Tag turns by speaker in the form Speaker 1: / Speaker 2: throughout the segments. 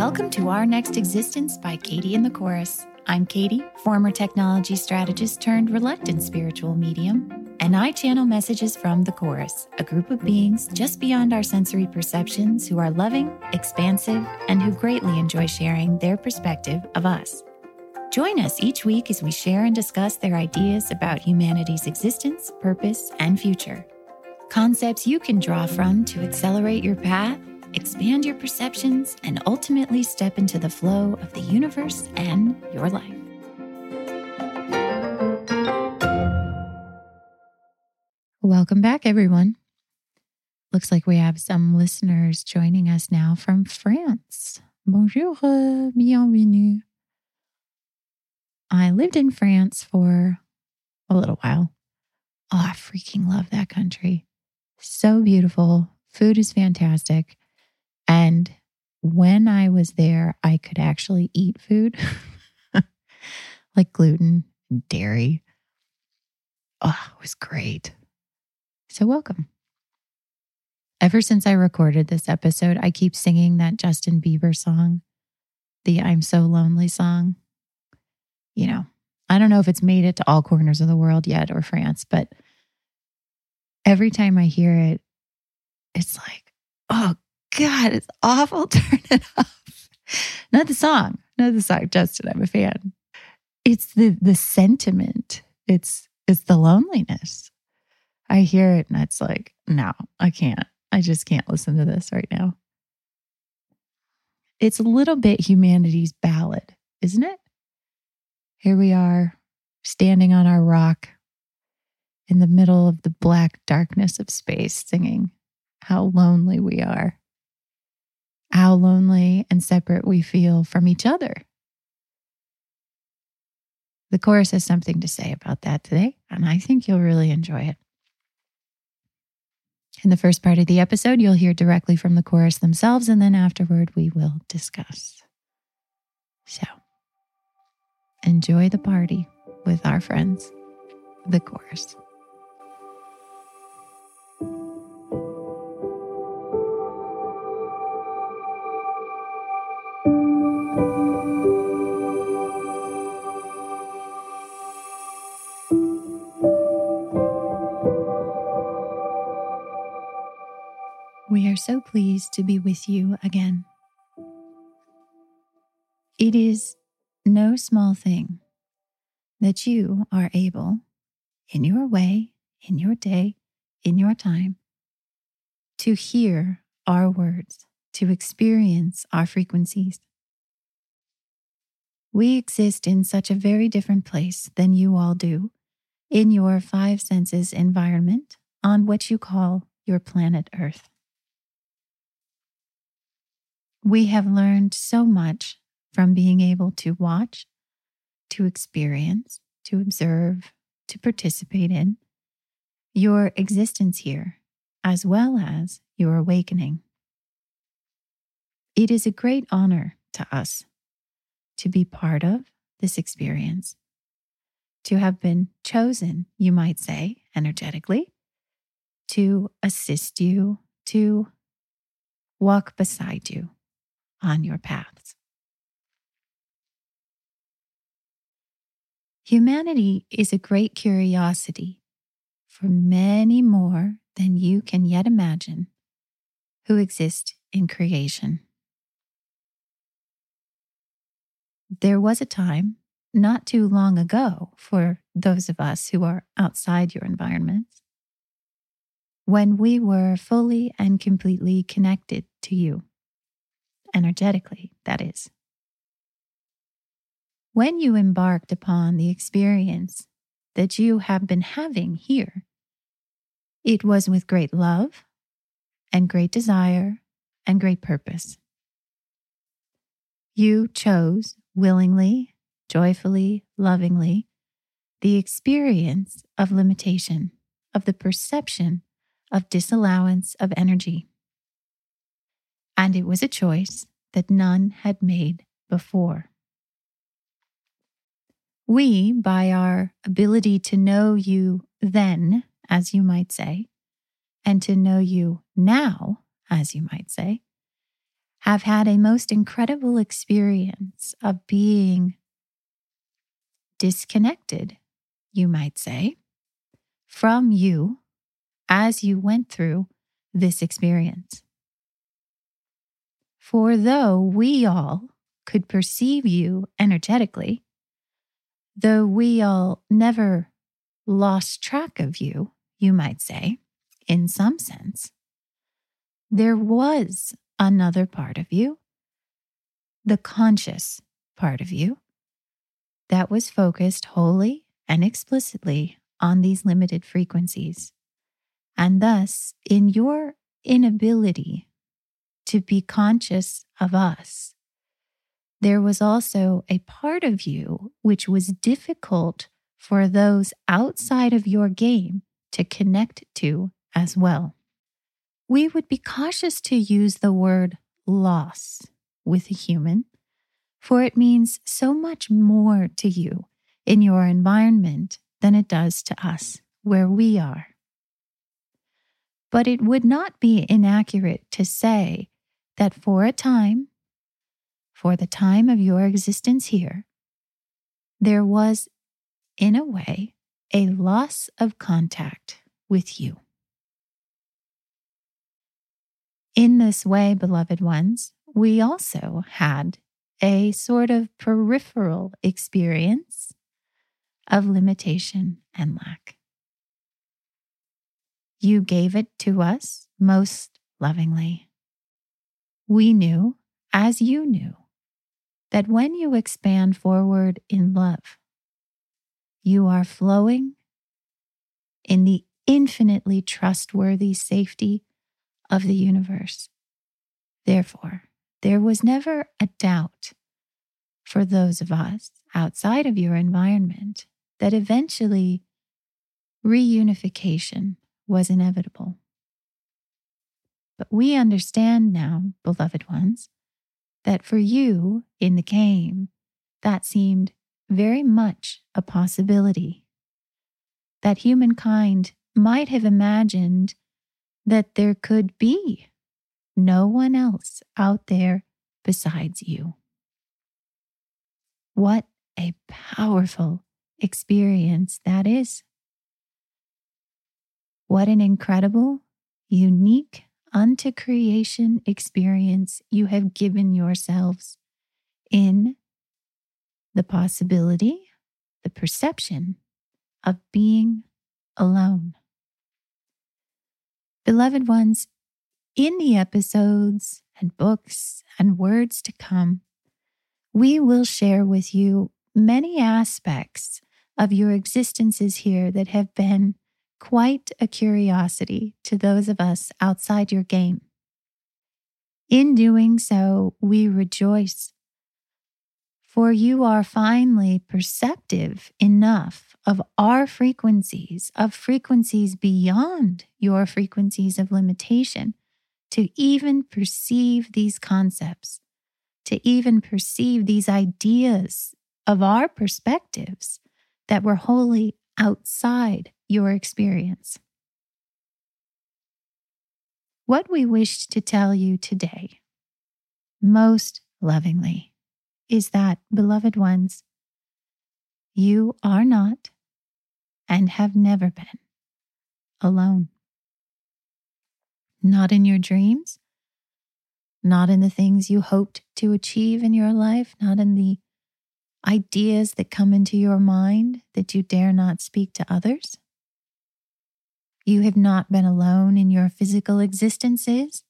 Speaker 1: Welcome to Our Next Existence by Katie and the Chorus. I'm Katie, former technology strategist turned reluctant spiritual medium, and I channel messages from the Chorus, a group of beings just beyond our sensory perceptions who are loving, expansive, and who greatly enjoy sharing their perspective of us. Join us each week as we share and discuss their ideas about humanity's existence, purpose, and future. Concepts you can draw from to accelerate your path expand your perceptions, and ultimately step into the flow of the universe and your life. Welcome back, everyone. Looks like we have some listeners joining us now from France. Bonjour, euh, bienvenue. I lived in France for a little while. Oh, I freaking love that country. So beautiful. Food is fantastic. And when I was there, I could actually eat food like gluten dairy. Oh, it was great. So, welcome. Ever since I recorded this episode, I keep singing that Justin Bieber song, the I'm So Lonely song. You know, I don't know if it's made it to all corners of the world yet or France, but every time I hear it, it's like, oh God, it's awful. Turn it off. Not the song, not the song, Justin. I'm a fan. It's the the sentiment. It's it's the loneliness. I hear it and it's like, no, I can't. I just can't listen to this right now. It's a little bit humanity's ballad, isn't it? Here we are, standing on our rock in the middle of the black darkness of space, singing how lonely we are how lonely and separate we feel from each other. The chorus has something to say about that today, and I think you'll really enjoy it. In the first part of the episode, you'll hear directly from the chorus themselves, and then afterward, we will discuss. So, enjoy the party with our friends, the chorus. Are so pleased to be with you again. It is no small thing that you are able, in your way, in your day, in your time, to hear our words, to experience our frequencies. We exist in such a very different place than you all do in your five senses environment on what you call your planet Earth. We have learned so much from being able to watch, to experience, to observe, to participate in your existence here, as well as your awakening. It is a great honor to us to be part of this experience, to have been chosen, you might say, energetically, to assist you, to walk beside you on your paths. Humanity is a great curiosity for many more than you can yet imagine who exist in creation. There was a time not too long ago for those of us who are outside your environments when we were fully and completely connected to you energetically, that is. When you embarked upon the experience that you have been having here, it was with great love and great desire and great purpose. You chose willingly, joyfully, lovingly the experience of limitation, of the perception of disallowance of energy and it was a choice that none had made before. We, by our ability to know you then, as you might say, and to know you now, as you might say, have had a most incredible experience of being disconnected, you might say, from you as you went through this experience. For though we all could perceive you energetically, though we all never lost track of you, you might say, in some sense, there was another part of you, the conscious part of you, that was focused wholly and explicitly on these limited frequencies. And thus, in your inability to be conscious of us, there was also a part of you which was difficult for those outside of your game to connect to as well. We would be cautious to use the word loss with a human, for it means so much more to you in your environment than it does to us where we are. But it would not be inaccurate to say that for a time, for the time of your existence here, there was, in a way, a loss of contact with you. In this way, beloved ones, we also had a sort of peripheral experience of limitation and lack. You gave it to us most lovingly. We knew, as you knew, that when you expand forward in love, you are flowing in the infinitely trustworthy safety of the universe. Therefore, there was never a doubt for those of us outside of your environment that eventually reunification was inevitable. But we understand now, beloved ones, that for you in the game, that seemed very much a possibility. That humankind might have imagined that there could be no one else out there besides you. What a powerful experience that is. What an incredible, unique, unto creation experience you have given yourselves in the possibility, the perception of being alone. Beloved ones, in the episodes and books and words to come, we will share with you many aspects of your existences here that have been quite a curiosity to those of us outside your game. In doing so, we rejoice, for you are finally perceptive enough of our frequencies, of frequencies beyond your frequencies of limitation, to even perceive these concepts, to even perceive these ideas of our perspectives that were wholly outside your experience. What we wished to tell you today, most lovingly, is that, beloved ones, you are not and have never been alone. Not in your dreams, not in the things you hoped to achieve in your life, not in the ideas that come into your mind that you dare not speak to others. You have not been alone in your physical existences,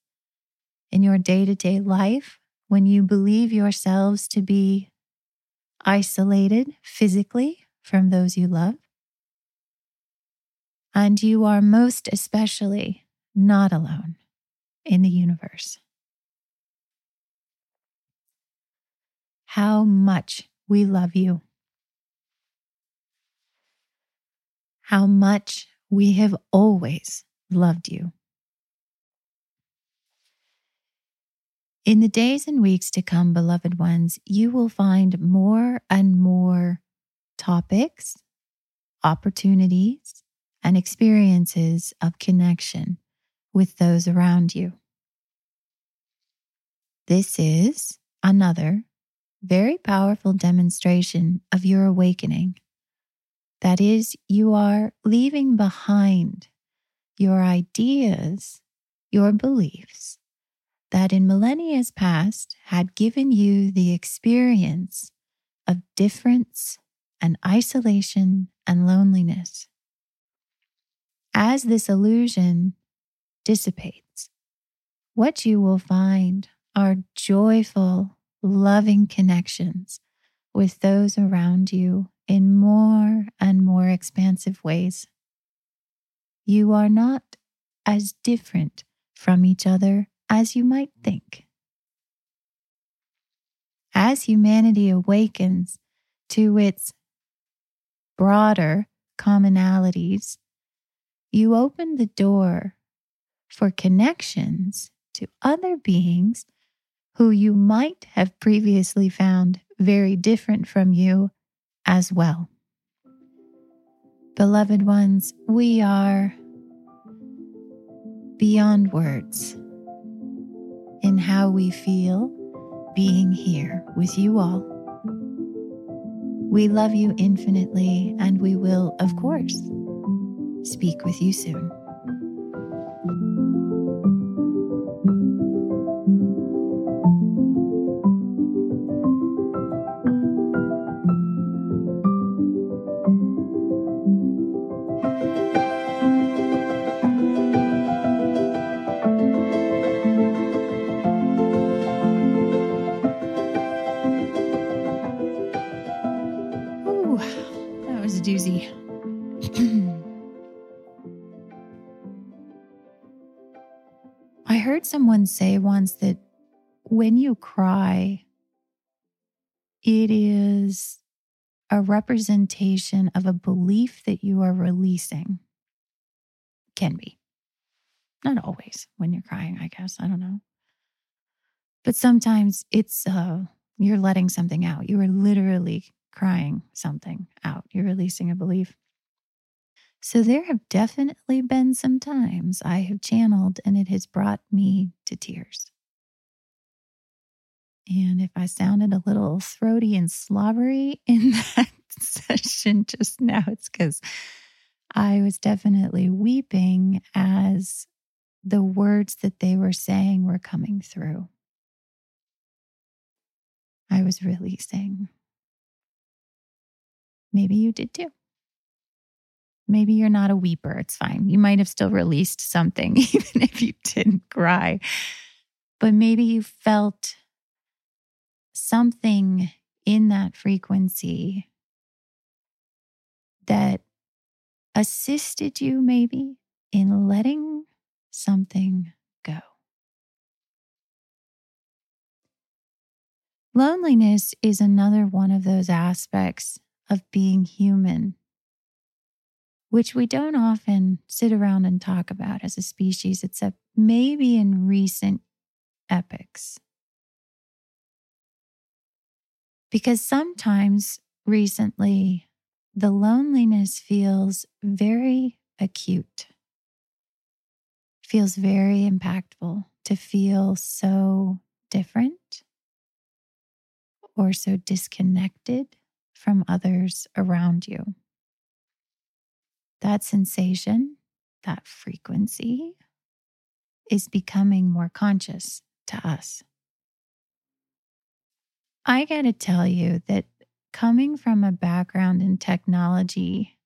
Speaker 1: in your day to day life, when you believe yourselves to be isolated physically from those you love. And you are most especially not alone in the universe. How much we love you. How much we have always loved you. In the days and weeks to come, beloved ones, you will find more and more topics, opportunities, and experiences of connection with those around you. This is another very powerful demonstration of your awakening. That is, you are leaving behind your ideas, your beliefs that in millennia past had given you the experience of difference and isolation and loneliness. As this illusion dissipates, what you will find are joyful, loving connections with those around you in more and more expansive ways. You are not as different from each other as you might think. As humanity awakens to its broader commonalities, you open the door for connections to other beings who you might have previously found very different from you as well. Beloved ones, we are beyond words in how we feel being here with you all. We love you infinitely, and we will, of course, speak with you soon. Someone say once that when you cry, it is a representation of a belief that you are releasing. Can be. Not always when you're crying, I guess. I don't know. But sometimes it's uh you're letting something out. You are literally crying something out. You're releasing a belief. So there have definitely been some times I have channeled and it has brought me to tears. And if I sounded a little throaty and slobbery in that session just now, it's because I was definitely weeping as the words that they were saying were coming through. I was releasing. Maybe you did too. Maybe you're not a weeper. It's fine. You might have still released something, even if you didn't cry. But maybe you felt something in that frequency that assisted you, maybe, in letting something go. Loneliness is another one of those aspects of being human which we don't often sit around and talk about as a species, except maybe in recent epochs. Because sometimes recently, the loneliness feels very acute, feels very impactful to feel so different or so disconnected from others around you that sensation, that frequency is becoming more conscious to us. I got to tell you that coming from a background in technology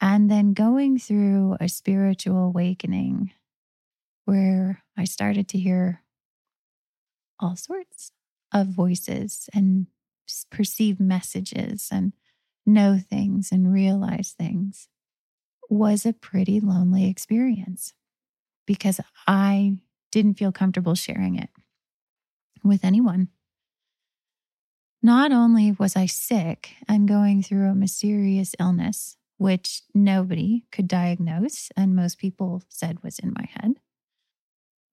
Speaker 1: and then going through a spiritual awakening where I started to hear all sorts of voices and perceive messages and know things and realize things was a pretty lonely experience because I didn't feel comfortable sharing it with anyone. Not only was I sick and going through a mysterious illness, which nobody could diagnose, and most people said was in my head,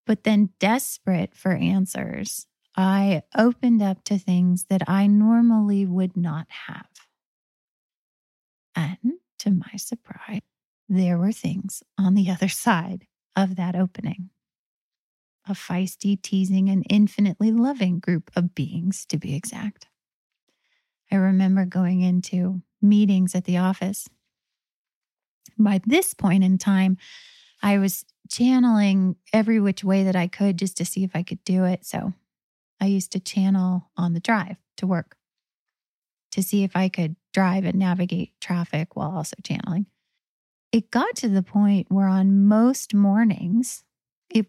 Speaker 1: but then desperate for answers, I opened up to things that I normally would not have. And to my surprise, there were things on the other side of that opening. a feisty, teasing, and infinitely loving group of beings, to be exact. I remember going into meetings at the office. By this point in time, I was channeling every which way that I could just to see if I could do it. So I used to channel on the drive to work to see if I could drive and navigate traffic while also channeling. It got to the point where on most mornings, it,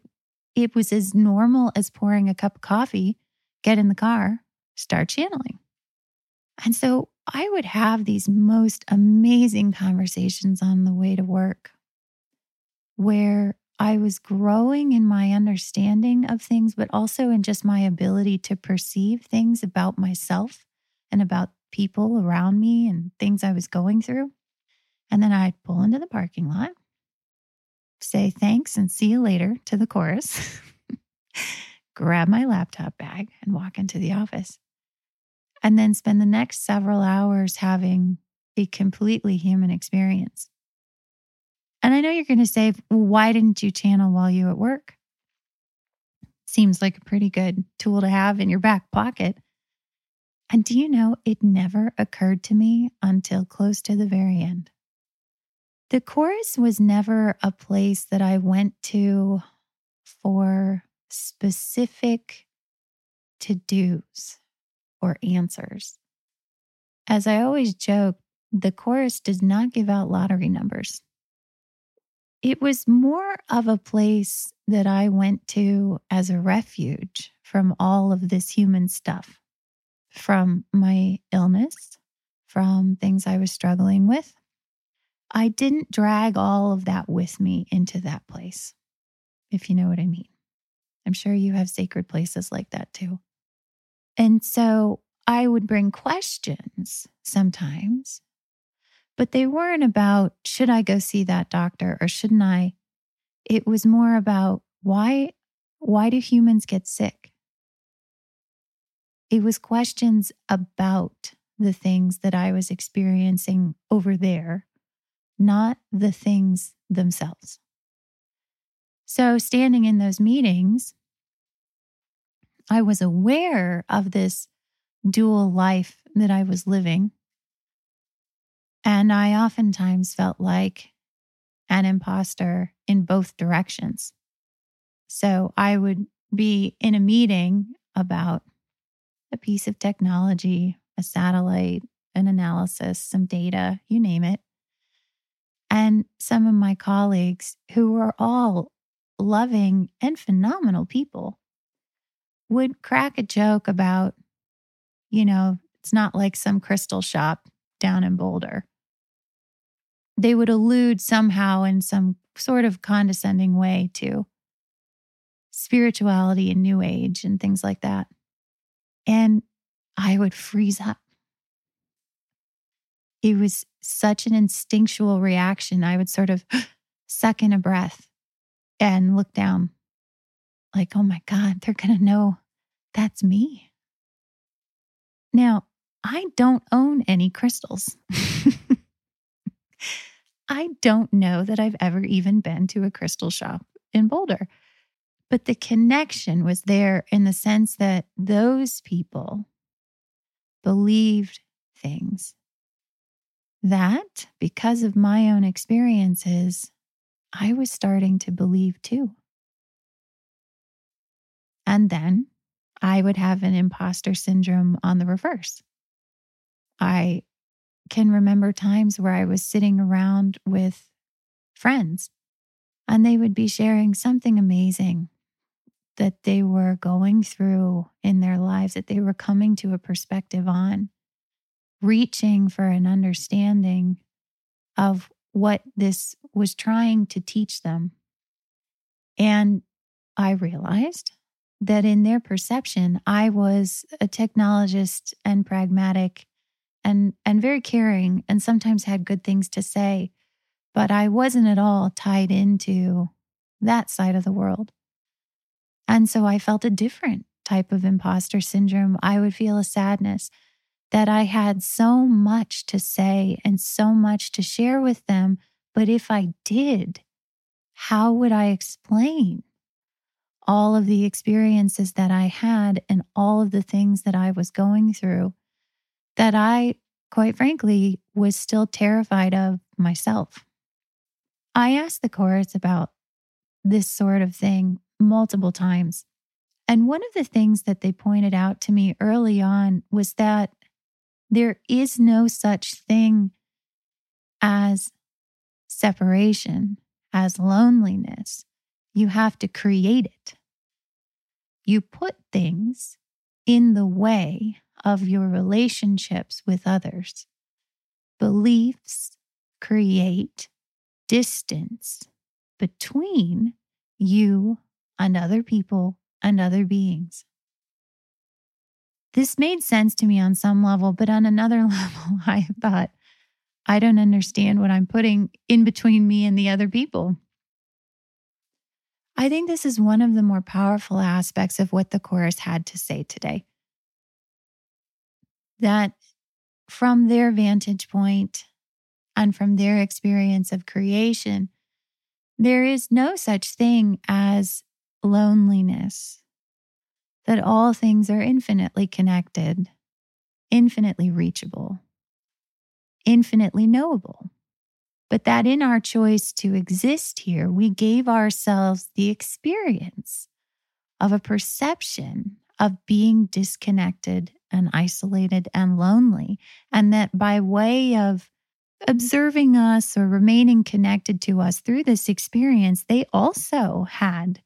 Speaker 1: it was as normal as pouring a cup of coffee, get in the car, start channeling. And so I would have these most amazing conversations on the way to work where I was growing in my understanding of things, but also in just my ability to perceive things about myself and about people around me and things I was going through. And then I'd pull into the parking lot, say thanks and see you later to the chorus, grab my laptop bag, and walk into the office. And then spend the next several hours having a completely human experience. And I know you're going to say, well, why didn't you channel while you were at work? Seems like a pretty good tool to have in your back pocket. And do you know, it never occurred to me until close to the very end. The chorus was never a place that I went to for specific to dos or answers. As I always joke, the chorus does not give out lottery numbers. It was more of a place that I went to as a refuge from all of this human stuff, from my illness, from things I was struggling with. I didn't drag all of that with me into that place, if you know what I mean. I'm sure you have sacred places like that too. And so I would bring questions sometimes but they weren't about, should I go see that doctor or shouldn't I? It was more about why, why do humans get sick? It was questions about the things that I was experiencing over there, not the things themselves. So, standing in those meetings, I was aware of this dual life that I was living and I oftentimes felt like an imposter in both directions. So I would be in a meeting about a piece of technology, a satellite, an analysis, some data, you name it. And some of my colleagues, who were all loving and phenomenal people, would crack a joke about, you know, it's not like some crystal shop down in Boulder they would allude somehow in some sort of condescending way to spirituality and new age and things like that. And I would freeze up. It was such an instinctual reaction. I would sort of suck in a breath and look down, like, oh my God, they're going to know that's me. Now, I don't own any crystals. I don't know that I've ever even been to a crystal shop in Boulder. But the connection was there in the sense that those people believed things that, because of my own experiences, I was starting to believe too. And then I would have an imposter syndrome on the reverse. I can remember times where I was sitting around with friends and they would be sharing something amazing that they were going through in their lives, that they were coming to a perspective on, reaching for an understanding of what this was trying to teach them. And I realized that in their perception, I was a technologist and pragmatic and and very caring and sometimes had good things to say but i wasn't at all tied into that side of the world and so i felt a different type of imposter syndrome i would feel a sadness that i had so much to say and so much to share with them but if i did how would i explain all of the experiences that I had and all of the things that I was going through that I, quite frankly, was still terrified of myself. I asked the chorus about this sort of thing multiple times. And one of the things that they pointed out to me early on was that there is no such thing as separation, as loneliness. You have to create it. You put things in the way of your relationships with others. Beliefs create distance between you and other people and other beings. This made sense to me on some level, but on another level, I thought, I don't understand what I'm putting in between me and the other people. I think this is one of the more powerful aspects of what the chorus had to say today. That from their vantage point and from their experience of creation, there is no such thing as loneliness, that all things are infinitely connected, infinitely reachable, infinitely knowable. But that in our choice to exist here, we gave ourselves the experience of a perception of being disconnected and isolated and lonely. And that by way of observing us or remaining connected to us through this experience, they also had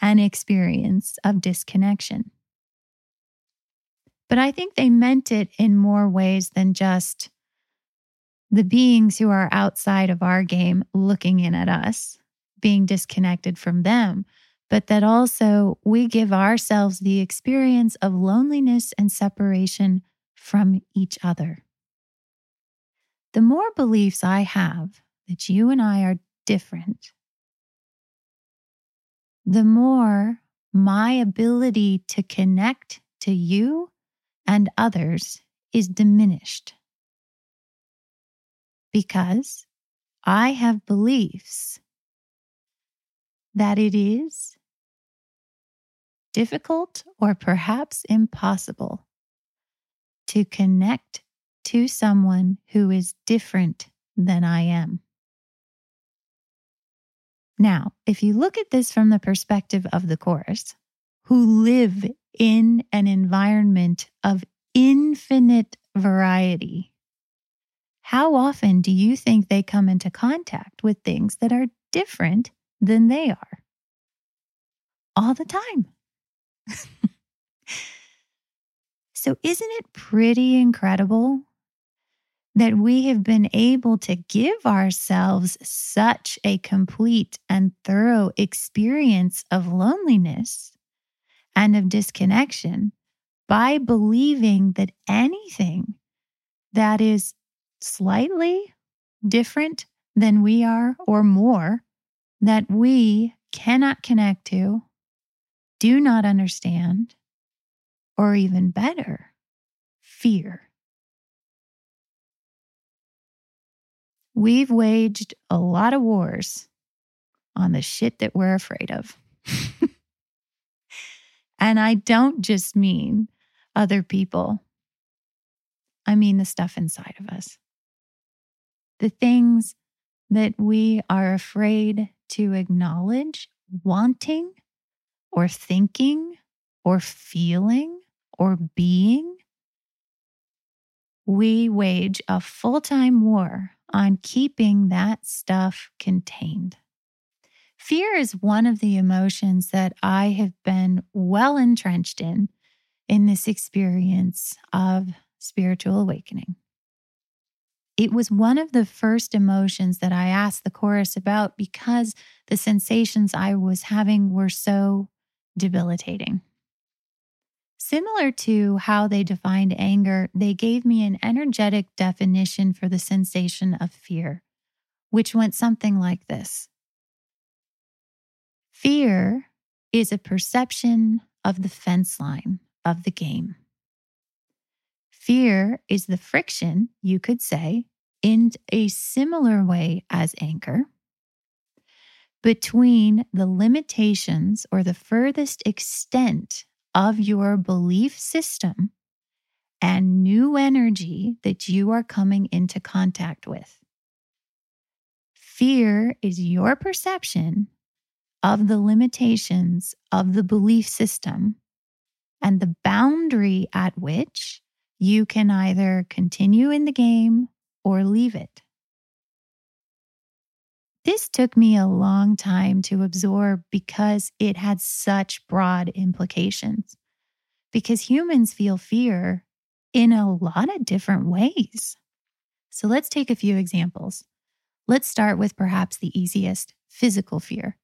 Speaker 1: an experience of disconnection. But I think they meant it in more ways than just the beings who are outside of our game looking in at us, being disconnected from them, but that also we give ourselves the experience of loneliness and separation from each other. The more beliefs I have that you and I are different, the more my ability to connect to you and others is diminished. Because I have beliefs that it is difficult or perhaps impossible to connect to someone who is different than I am. Now, if you look at this from the perspective of the chorus, who live in an environment of infinite variety, how often do you think they come into contact with things that are different than they are? All the time. so, isn't it pretty incredible that we have been able to give ourselves such a complete and thorough experience of loneliness and of disconnection by believing that anything that is slightly different than we are or more that we cannot connect to, do not understand, or even better, fear. We've waged a lot of wars on the shit that we're afraid of. and I don't just mean other people, I mean the stuff inside of us. The things that we are afraid to acknowledge, wanting, or thinking, or feeling, or being. We wage a full time war on keeping that stuff contained. Fear is one of the emotions that I have been well entrenched in in this experience of spiritual awakening. It was one of the first emotions that I asked the chorus about because the sensations I was having were so debilitating. Similar to how they defined anger, they gave me an energetic definition for the sensation of fear, which went something like this Fear is a perception of the fence line of the game. Fear is the friction, you could say, in a similar way as anger. between the limitations or the furthest extent of your belief system and new energy that you are coming into contact with. Fear is your perception of the limitations of the belief system and the boundary at which you can either continue in the game or leave it. This took me a long time to absorb because it had such broad implications. Because humans feel fear in a lot of different ways. So let's take a few examples. Let's start with perhaps the easiest physical fear.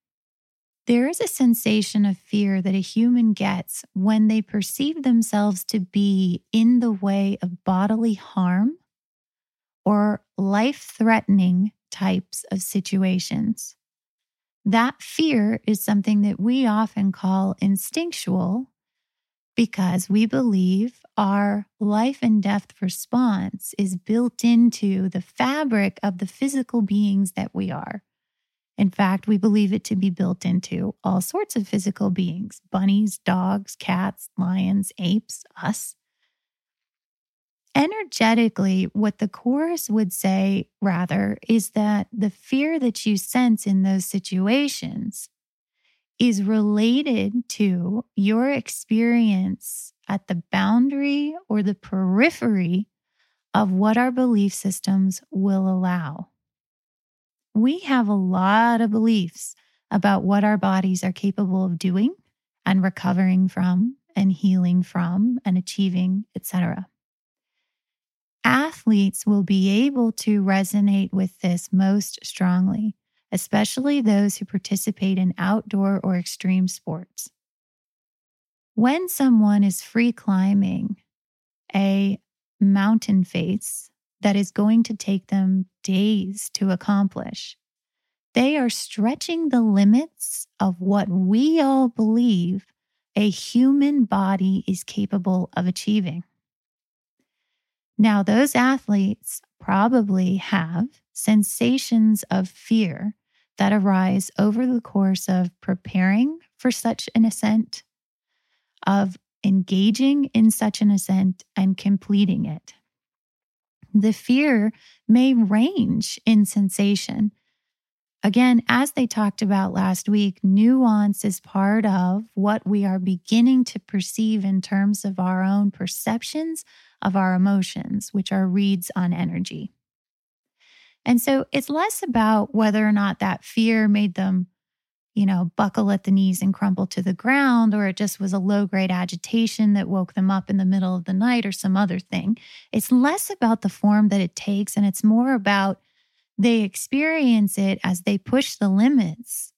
Speaker 1: There is a sensation of fear that a human gets when they perceive themselves to be in the way of bodily harm or life threatening types of situations. That fear is something that we often call instinctual because we believe our life and death response is built into the fabric of the physical beings that we are. In fact, we believe it to be built into all sorts of physical beings bunnies, dogs, cats, lions, apes, us energetically, what the chorus would say, rather, is that the fear that you sense in those situations is related to your experience at the boundary or the periphery of what our belief systems will allow. We have a lot of beliefs about what our bodies are capable of doing and recovering from and healing from and achieving, etc athletes will be able to resonate with this most strongly, especially those who participate in outdoor or extreme sports. When someone is free climbing a mountain face that is going to take them days to accomplish, they are stretching the limits of what we all believe a human body is capable of achieving. Now, those athletes probably have sensations of fear that arise over the course of preparing for such an ascent, of engaging in such an ascent and completing it. The fear may range in sensation. Again, as they talked about last week, nuance is part of what we are beginning to perceive in terms of our own perceptions of our emotions, which are reads on energy. And so it's less about whether or not that fear made them, you know, buckle at the knees and crumple to the ground, or it just was a low grade agitation that woke them up in the middle of the night or some other thing. It's less about the form that it takes, and it's more about they experience it as they push the limits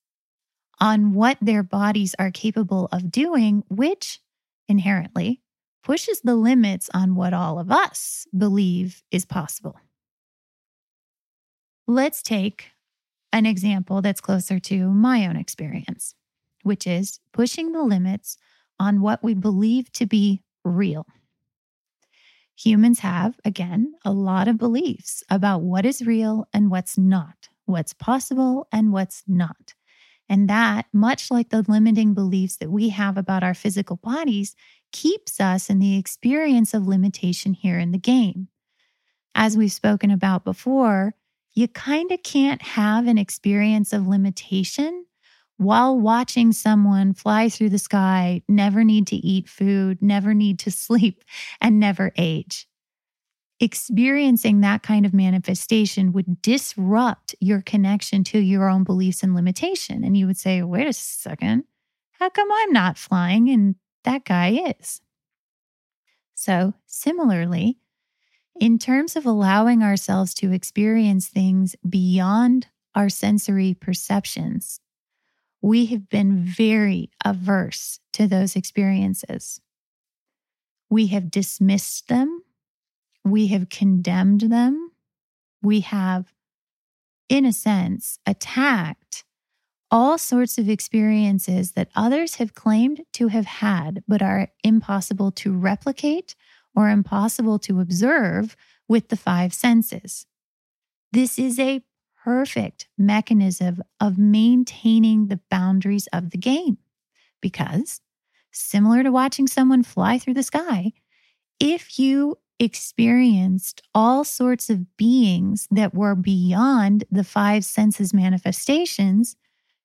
Speaker 1: on what their bodies are capable of doing, which inherently pushes the limits on what all of us believe is possible. Let's take an example that's closer to my own experience, which is pushing the limits on what we believe to be real. Humans have, again, a lot of beliefs about what is real and what's not, what's possible and what's not. And that, much like the limiting beliefs that we have about our physical bodies, keeps us in the experience of limitation here in the game. As we've spoken about before, you kind of can't have an experience of limitation while watching someone fly through the sky, never need to eat food, never need to sleep, and never age. Experiencing that kind of manifestation would disrupt your connection to your own beliefs and limitation. And you would say, wait a second, how come I'm not flying and that guy is. So, similarly, in terms of allowing ourselves to experience things beyond our sensory perceptions, we have been very averse to those experiences. We have dismissed them. We have condemned them. We have, in a sense, attacked all sorts of experiences that others have claimed to have had, but are impossible to replicate or impossible to observe with the five senses. This is a perfect mechanism of maintaining the boundaries of the game. Because, similar to watching someone fly through the sky, if you experienced all sorts of beings that were beyond the five senses manifestations,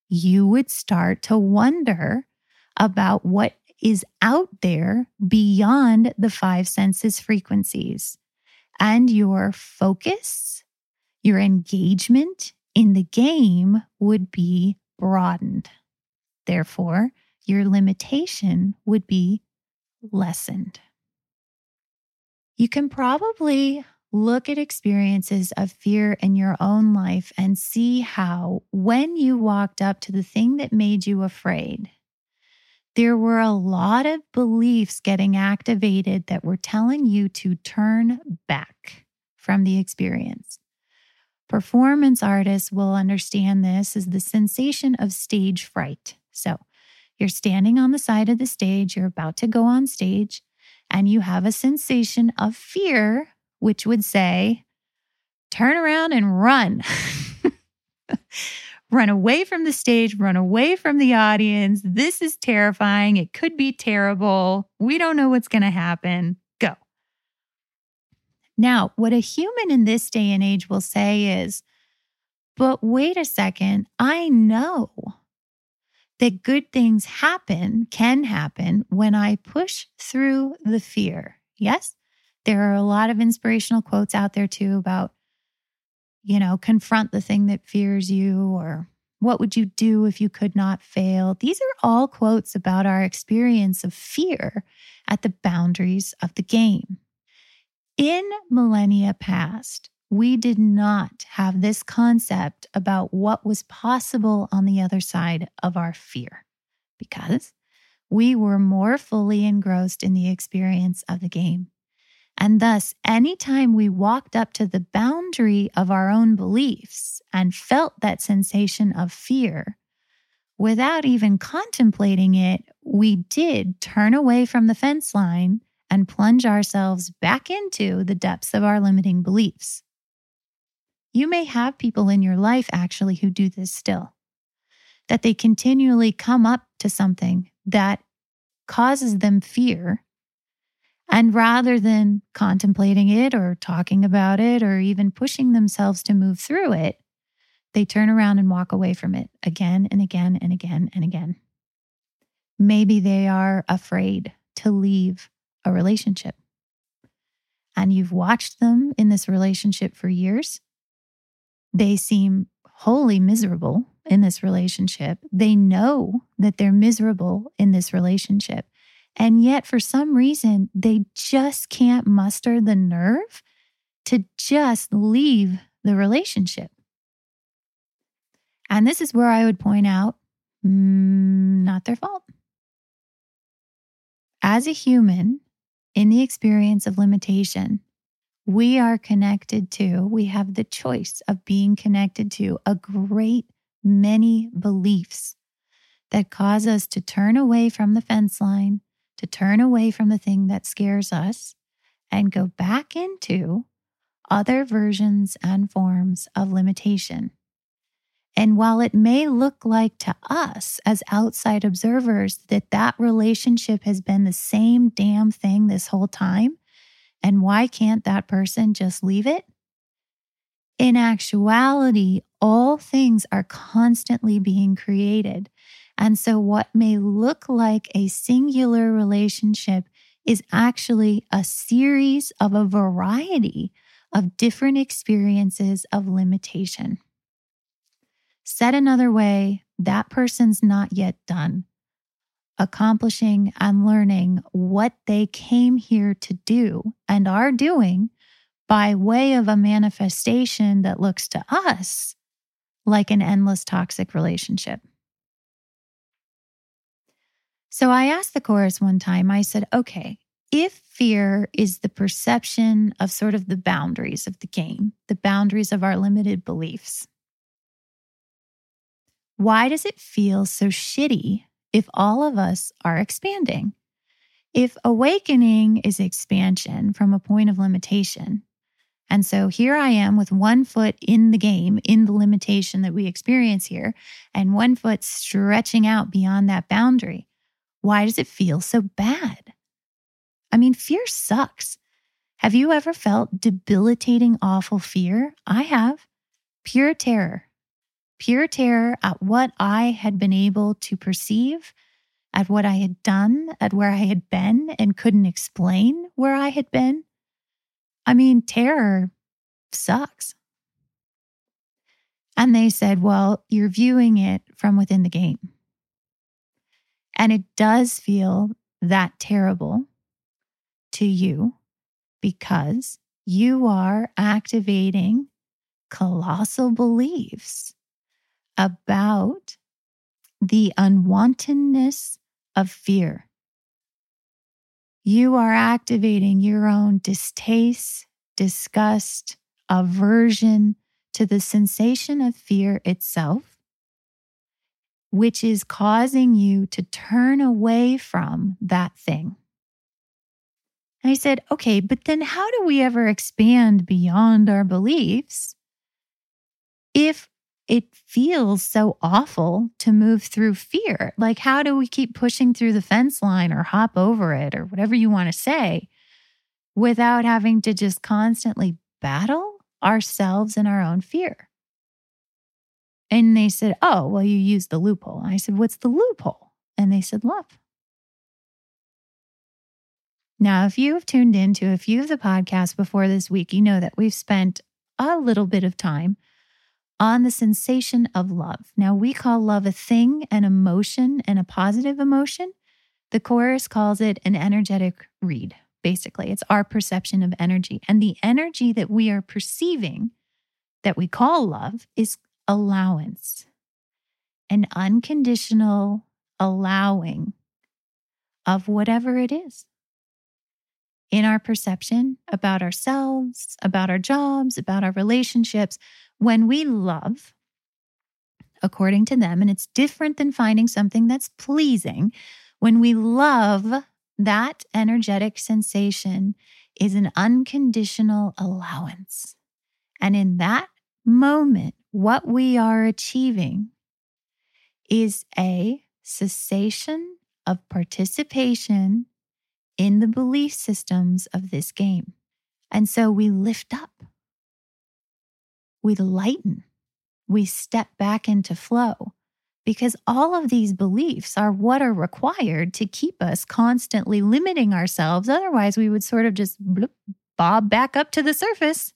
Speaker 1: you would start to wonder about what is out there beyond the five senses frequencies. And your focus, your engagement in the game would be broadened. Therefore, your limitation would be lessened. You can probably look at experiences of fear in your own life and see how, when you walked up to the thing that made you afraid, there were a lot of beliefs getting activated that were telling you to turn back from the experience. Performance artists will understand this as the sensation of stage fright. So, you're standing on the side of the stage, you're about to go on stage, and you have a sensation of fear, which would say, turn around and run. run away from the stage, run away from the audience. This is terrifying. It could be terrible. We don't know what's going to happen. Now, what a human in this day and age will say is, but wait a second, I know that good things happen, can happen when I push through the fear. Yes, there are a lot of inspirational quotes out there too about you know, confront the thing that fears you, or what would you do if you could not fail? These are all quotes about our experience of fear at the boundaries of the game. In millennia past, we did not have this concept about what was possible on the other side of our fear because we were more fully engrossed in the experience of the game. And thus, anytime we walked up to the boundary of our own beliefs and felt that sensation of fear, without even contemplating it, we did turn away from the fence line and plunge ourselves back into the depths of our limiting beliefs. You may have people in your life actually who do this still, that they continually come up to something that causes them fear and rather than contemplating it or talking about it or even pushing themselves to move through it, they turn around and walk away from it again and again and again and again. Maybe they are afraid to leave a relationship. And you've watched them in this relationship for years. They seem wholly miserable in this relationship. They know that they're miserable in this relationship. And yet, for some reason, they just can't muster the nerve to just leave the relationship. And this is where I would point out mm, not their fault. As a human in the experience of limitation, we are connected to, we have the choice of being connected to a great many beliefs that cause us to turn away from the fence line to turn away from the thing that scares us and go back into other versions and forms of limitation. And while it may look like to us as outside observers that that relationship has been the same damn thing this whole time, and why can't that person just leave it? In actuality, all things are constantly being created. And so, what may look like a singular relationship is actually a series of a variety of different experiences of limitation. Said another way, that person's not yet done accomplishing and learning what they came here to do and are doing by way of a manifestation that looks to us like an endless toxic relationship. So I asked the chorus one time, I said, okay, if fear is the perception of sort of the boundaries of the game, the boundaries of our limited beliefs, why does it feel so shitty if all of us are expanding? If awakening is expansion from a point of limitation, And so here I am with one foot in the game, in the limitation that we experience here, and one foot stretching out beyond that boundary. Why does it feel so bad? I mean, fear sucks. Have you ever felt debilitating, awful fear? I have. Pure terror. Pure terror at what I had been able to perceive, at what I had done, at where I had been, and couldn't explain where I had been. I mean, terror sucks. And they said, well, you're viewing it from within the game. And it does feel that terrible to you because you are activating colossal beliefs about the unwantedness of fear. You are activating your own distaste, disgust, aversion to the sensation of fear itself, which is causing you to turn away from that thing. I said, okay, but then how do we ever expand beyond our beliefs if it feels so awful to move through fear? Like, how do we keep pushing through the fence line or hop over it or whatever you want to say without having to just constantly battle ourselves and our own fear? And they said, oh, well, you use the loophole. I said, what's the loophole? And they said, love. Now, if you have tuned into a few of the podcasts before this week, you know that we've spent a little bit of time on the sensation of love. Now, we call love a thing, an emotion, and a positive emotion. The chorus calls it an energetic read, basically. It's our perception of energy. And the energy that we are perceiving, that we call love, is allowance, an unconditional allowing of whatever it is in our perception about ourselves, about our jobs, about our relationships, when we love according to them, and it's different than finding something that's pleasing, when we love, that energetic sensation is an unconditional allowance. And in that moment, what we are achieving is a cessation of participation in the belief systems of this game. And so we lift up, we lighten, we step back into flow because all of these beliefs are what are required to keep us constantly limiting ourselves. Otherwise, we would sort of just bloop, bob back up to the surface,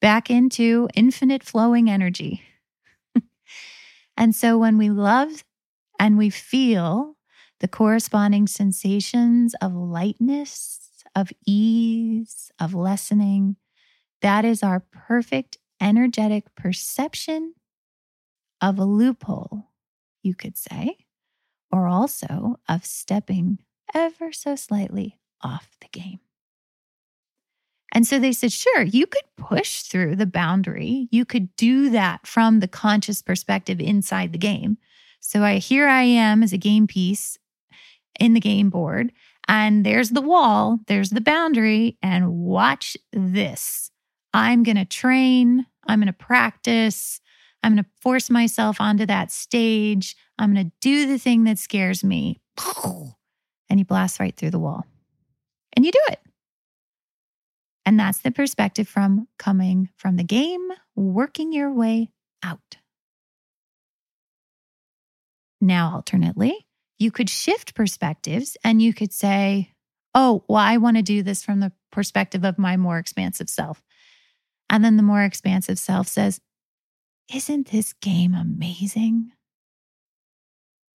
Speaker 1: back into infinite flowing energy. and so when we love and we feel the corresponding sensations of lightness, of ease, of lessening. That is our perfect energetic perception of a loophole, you could say, or also of stepping ever so slightly off the game. And so they said, sure, you could push through the boundary. You could do that from the conscious perspective inside the game. So I here I am as a game piece in the game board. And there's the wall, there's the boundary, and watch this. I'm going to train, I'm going to practice, I'm going to force myself onto that stage. I'm going to do the thing that scares me. And you blast right through the wall. And you do it. And that's the perspective from coming from the game, working your way out. Now, alternately, you could shift perspectives and you could say, oh, well, I want to do this from the perspective of my more expansive self. And then the more expansive self says, isn't this game amazing?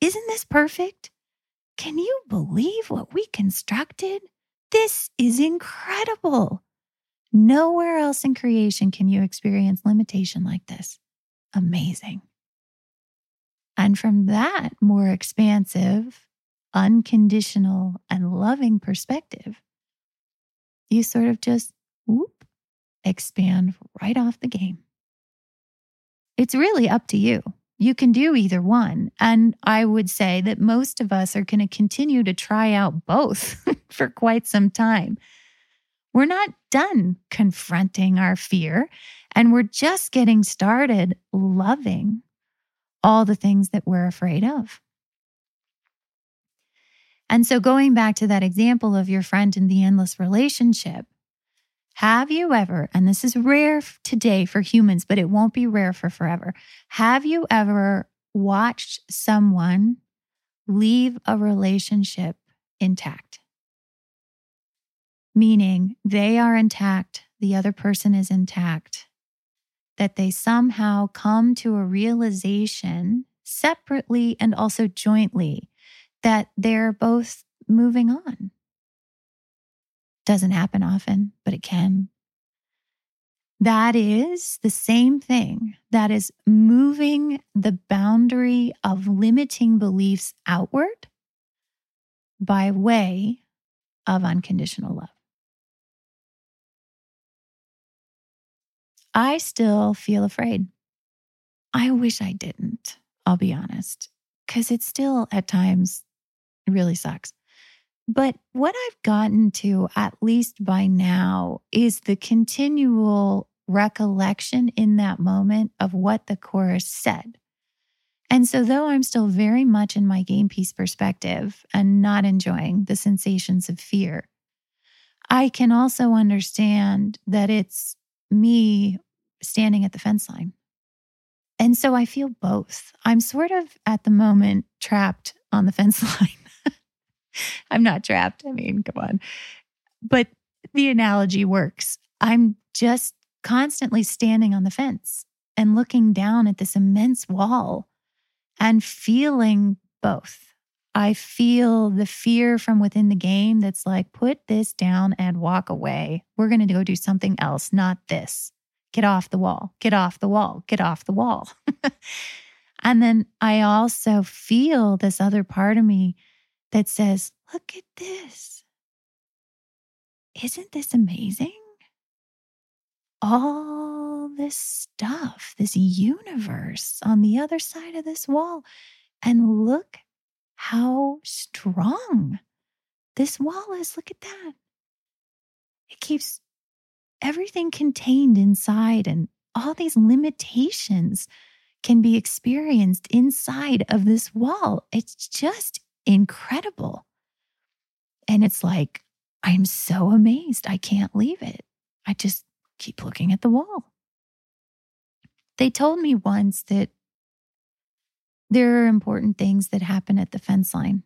Speaker 1: Isn't this perfect? Can you believe what we constructed? This is incredible. Nowhere else in creation can you experience limitation like this. Amazing. And from that more expansive, unconditional, and loving perspective, you sort of just whoop, expand right off the game. It's really up to you. You can do either one. And I would say that most of us are going to continue to try out both for quite some time. We're not done confronting our fear, and we're just getting started loving all the things that we're afraid of. And so, going back to that example of your friend in the endless relationship, have you ever, and this is rare today for humans, but it won't be rare for forever, have you ever watched someone leave a relationship intact? Meaning they are intact, the other person is intact, that they somehow come to a realization separately and also jointly that they're both moving on. Doesn't happen often, but it can. That is the same thing that is moving the boundary of limiting beliefs outward by way of unconditional love. I still feel afraid. I wish I didn't, I'll be honest, because it still at times really sucks. But what I've gotten to, at least by now, is the continual recollection in that moment of what the chorus said. And so, though I'm still very much in my game piece perspective and not enjoying the sensations of fear, I can also understand that it's me standing at the fence line. And so I feel both. I'm sort of at the moment trapped on the fence line. I'm not trapped. I mean, come on. But the analogy works. I'm just constantly standing on the fence and looking down at this immense wall and feeling both. I feel the fear from within the game that's like, put this down and walk away. We're going to go do something else, not this. Get off the wall, get off the wall, get off the wall. and then I also feel this other part of me that says, Look at this. Isn't this amazing? All this stuff, this universe on the other side of this wall. And look how strong this wall is. Look at that. It keeps everything contained inside, and all these limitations can be experienced inside of this wall. It's just incredible. And it's like, I'm so amazed. I can't leave it. I just keep looking at the wall. They told me once that there are important things that happen at the fence line.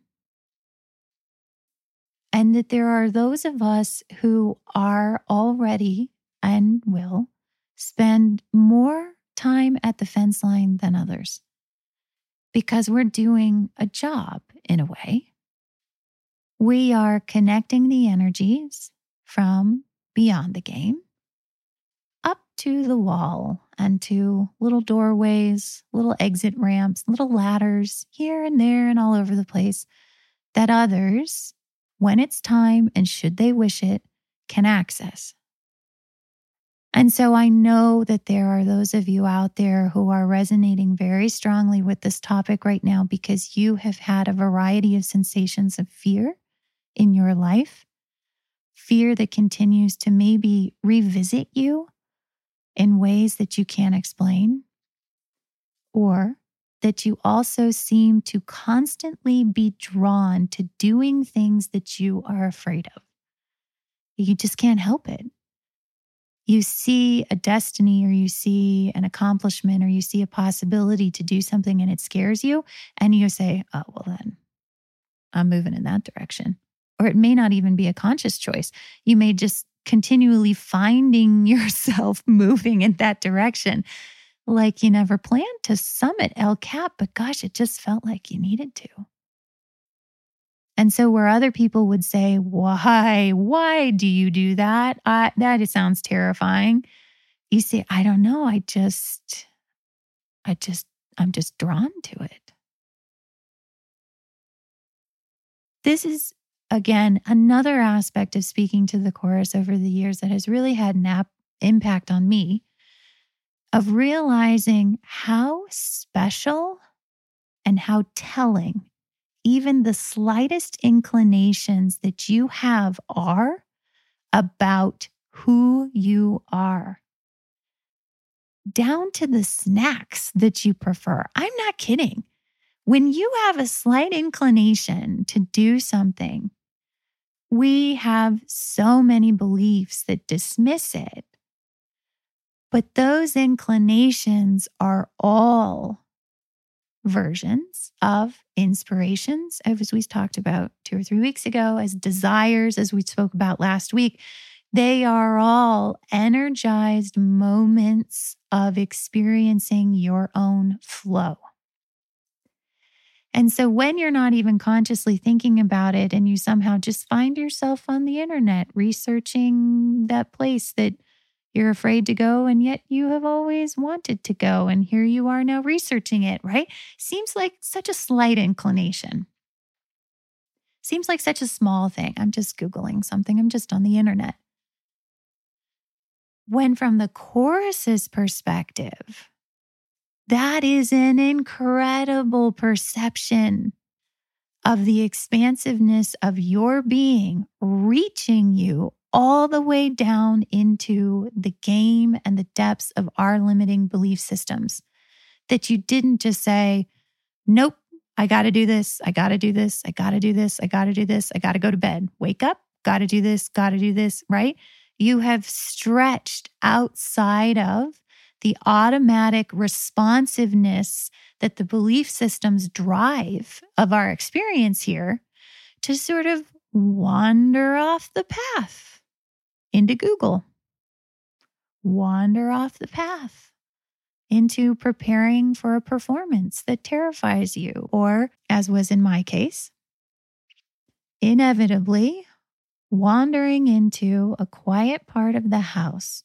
Speaker 1: And that there are those of us who are already and will spend more time at the fence line than others because we're doing a job in a way. We are connecting the energies from beyond the game up to the wall and to little doorways, little exit ramps, little ladders here and there and all over the place that others, when it's time and should they wish it, can access. And so I know that there are those of you out there who are resonating very strongly with this topic right now because you have had a variety of sensations of fear in your life, fear that continues to maybe revisit you in ways that you can't explain, or that you also seem to constantly be drawn to doing things that you are afraid of. You just can't help it you see a destiny or you see an accomplishment or you see a possibility to do something and it scares you, and you say, oh, well, then I'm moving in that direction. Or it may not even be a conscious choice. You may just continually finding yourself moving in that direction like you never planned to summit El Cap, but gosh, it just felt like you needed to. And so, where other people would say, Why? Why do you do that? That sounds terrifying. You say, I don't know. I just, I just, I'm just drawn to it. This is, again, another aspect of speaking to the chorus over the years that has really had an ap- impact on me of realizing how special and how telling even the slightest inclinations that you have are about who you are. Down to the snacks that you prefer. I'm not kidding. When you have a slight inclination to do something, we have so many beliefs that dismiss it. But those inclinations are all versions of inspirations, as we talked about two or three weeks ago, as desires, as we spoke about last week. They are all energized moments of experiencing your own flow. And so when you're not even consciously thinking about it and you somehow just find yourself on the internet researching that place that you're afraid to go, and yet you have always wanted to go. And here you are now researching it, right? Seems like such a slight inclination. Seems like such a small thing. I'm just Googling something, I'm just on the internet. When, from the chorus's perspective, that is an incredible perception of the expansiveness of your being reaching you all the way down into the game and the depths of our limiting belief systems. That you didn't just say, nope, I got to do this. I got to do this. I got to do this. I got to do this. I got to go to bed. Wake up. Got to do this. Got to do this. Right? You have stretched outside of the automatic responsiveness that the belief systems drive of our experience here to sort of wander off the path into Google. Wander off the path into preparing for a performance that terrifies you, or, as was in my case, inevitably wandering into a quiet part of the house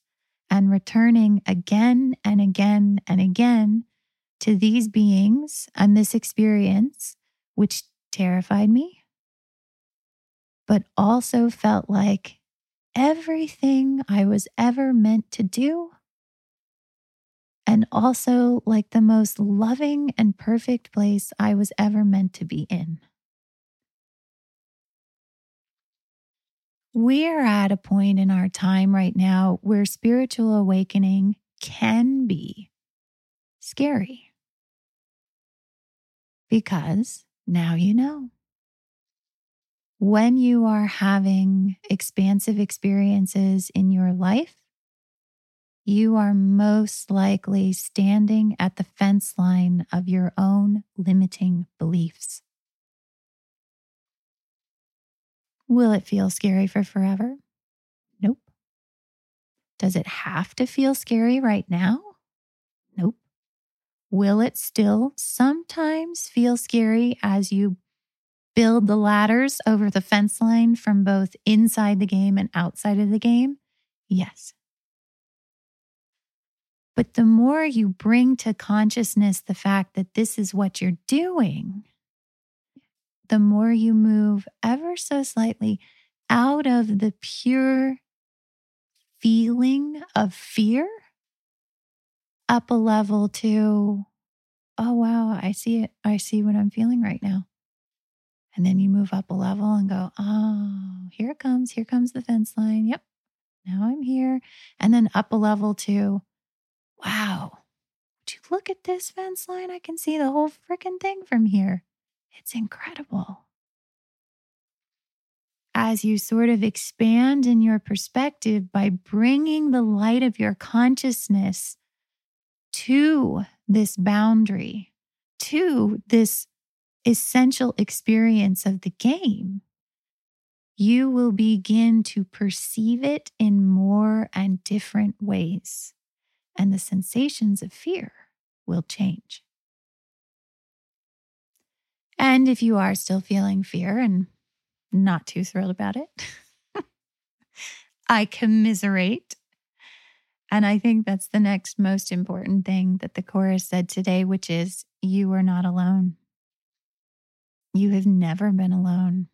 Speaker 1: and returning again and again and again to these beings and this experience, which terrified me, but also felt like everything I was ever meant to do. And also, like the most loving and perfect place I was ever meant to be in. We're at a point in our time right now where spiritual awakening can be scary. Because now you know when you are having expansive experiences in your life, you are most likely standing at the fence line of your own limiting beliefs. Will it feel scary for forever? Nope. Does it have to feel scary right now? Nope. Will it still sometimes feel scary as you build the ladders over the fence line from both inside the game and outside of the game? Yes. But the more you bring to consciousness the fact that this is what you're doing, the more you move ever so slightly out of the pure feeling of fear up a level to, oh, wow, I see it. I see what I'm feeling right now. And then you move up a level and go, oh, here it comes. Here comes the fence line. Yep. Now I'm here. And then up a level to, wow, would you look at this fence line? I can see the whole freaking thing from here. It's incredible. As you sort of expand in your perspective by bringing the light of your consciousness to this boundary, to this essential experience of the game, you will begin to perceive it in more and different ways, and the sensations of fear will change. And if you are still feeling fear and not too thrilled about it, I commiserate. And I think that's the next most important thing that the chorus said today, which is you are not alone. You have never been alone.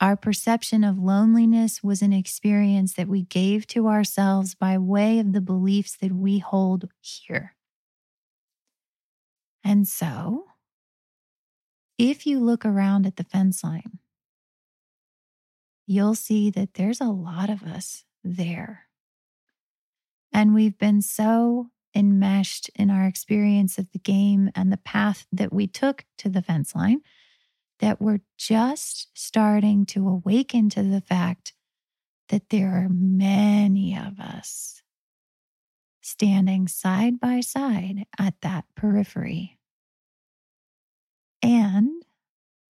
Speaker 1: Our perception of loneliness was an experience that we gave to ourselves by way of the beliefs that we hold here. And so, if you look around at the fence line you'll see that there's a lot of us there. And we've been so enmeshed in our experience of the game and the path that we took to the fence line that we're just starting to awaken to the fact that there are many of us standing side by side at that periphery. And,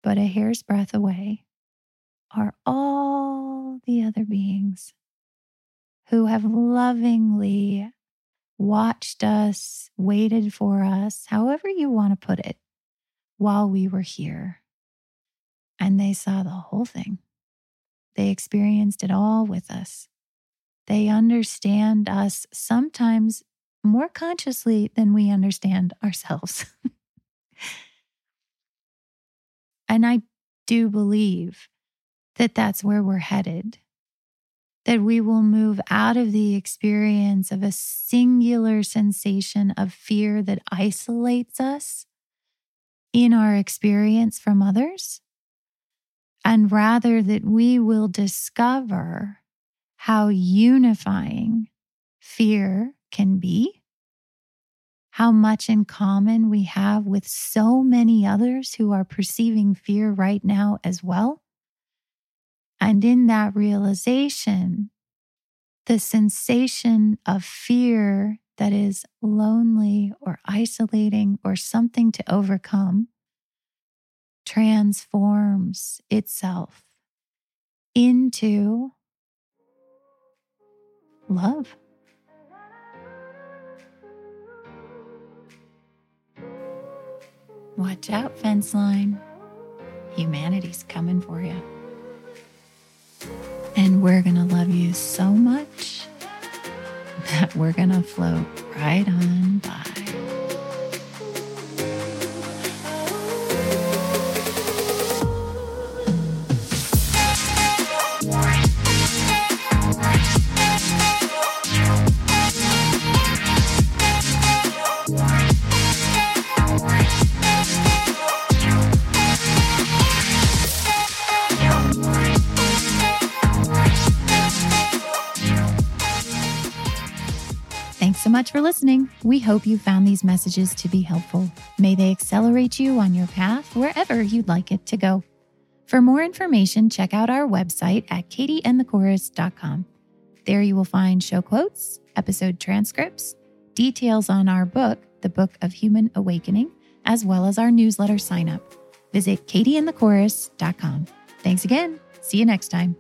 Speaker 1: but a hair's breadth away, are all the other beings who have lovingly watched us, waited for us, however you want to put it, while we were here. And they saw the whole thing. They experienced it all with us. They understand us sometimes more consciously than we understand ourselves. and I do believe that that's where we're headed. That we will move out of the experience of a singular sensation of fear that isolates us in our experience from others, and rather that we will discover how unifying fear can be, how much in common we have with so many others who are perceiving fear right now as well. And in that realization, the sensation of fear that is lonely or isolating or something to overcome transforms itself into love. Watch out, fence line. Humanity's coming for you. We're going to love you so much that we're going to float right on by. Much for listening. We hope you found these messages to be helpful. May they accelerate you on your path wherever you'd like it to go. For more information, check out our website at katieandthechorus.com. There you will find show quotes, episode transcripts, details on our book, The Book of Human Awakening, as well as our newsletter sign up. Visit katieandthechorus.com. Thanks again. See you next time.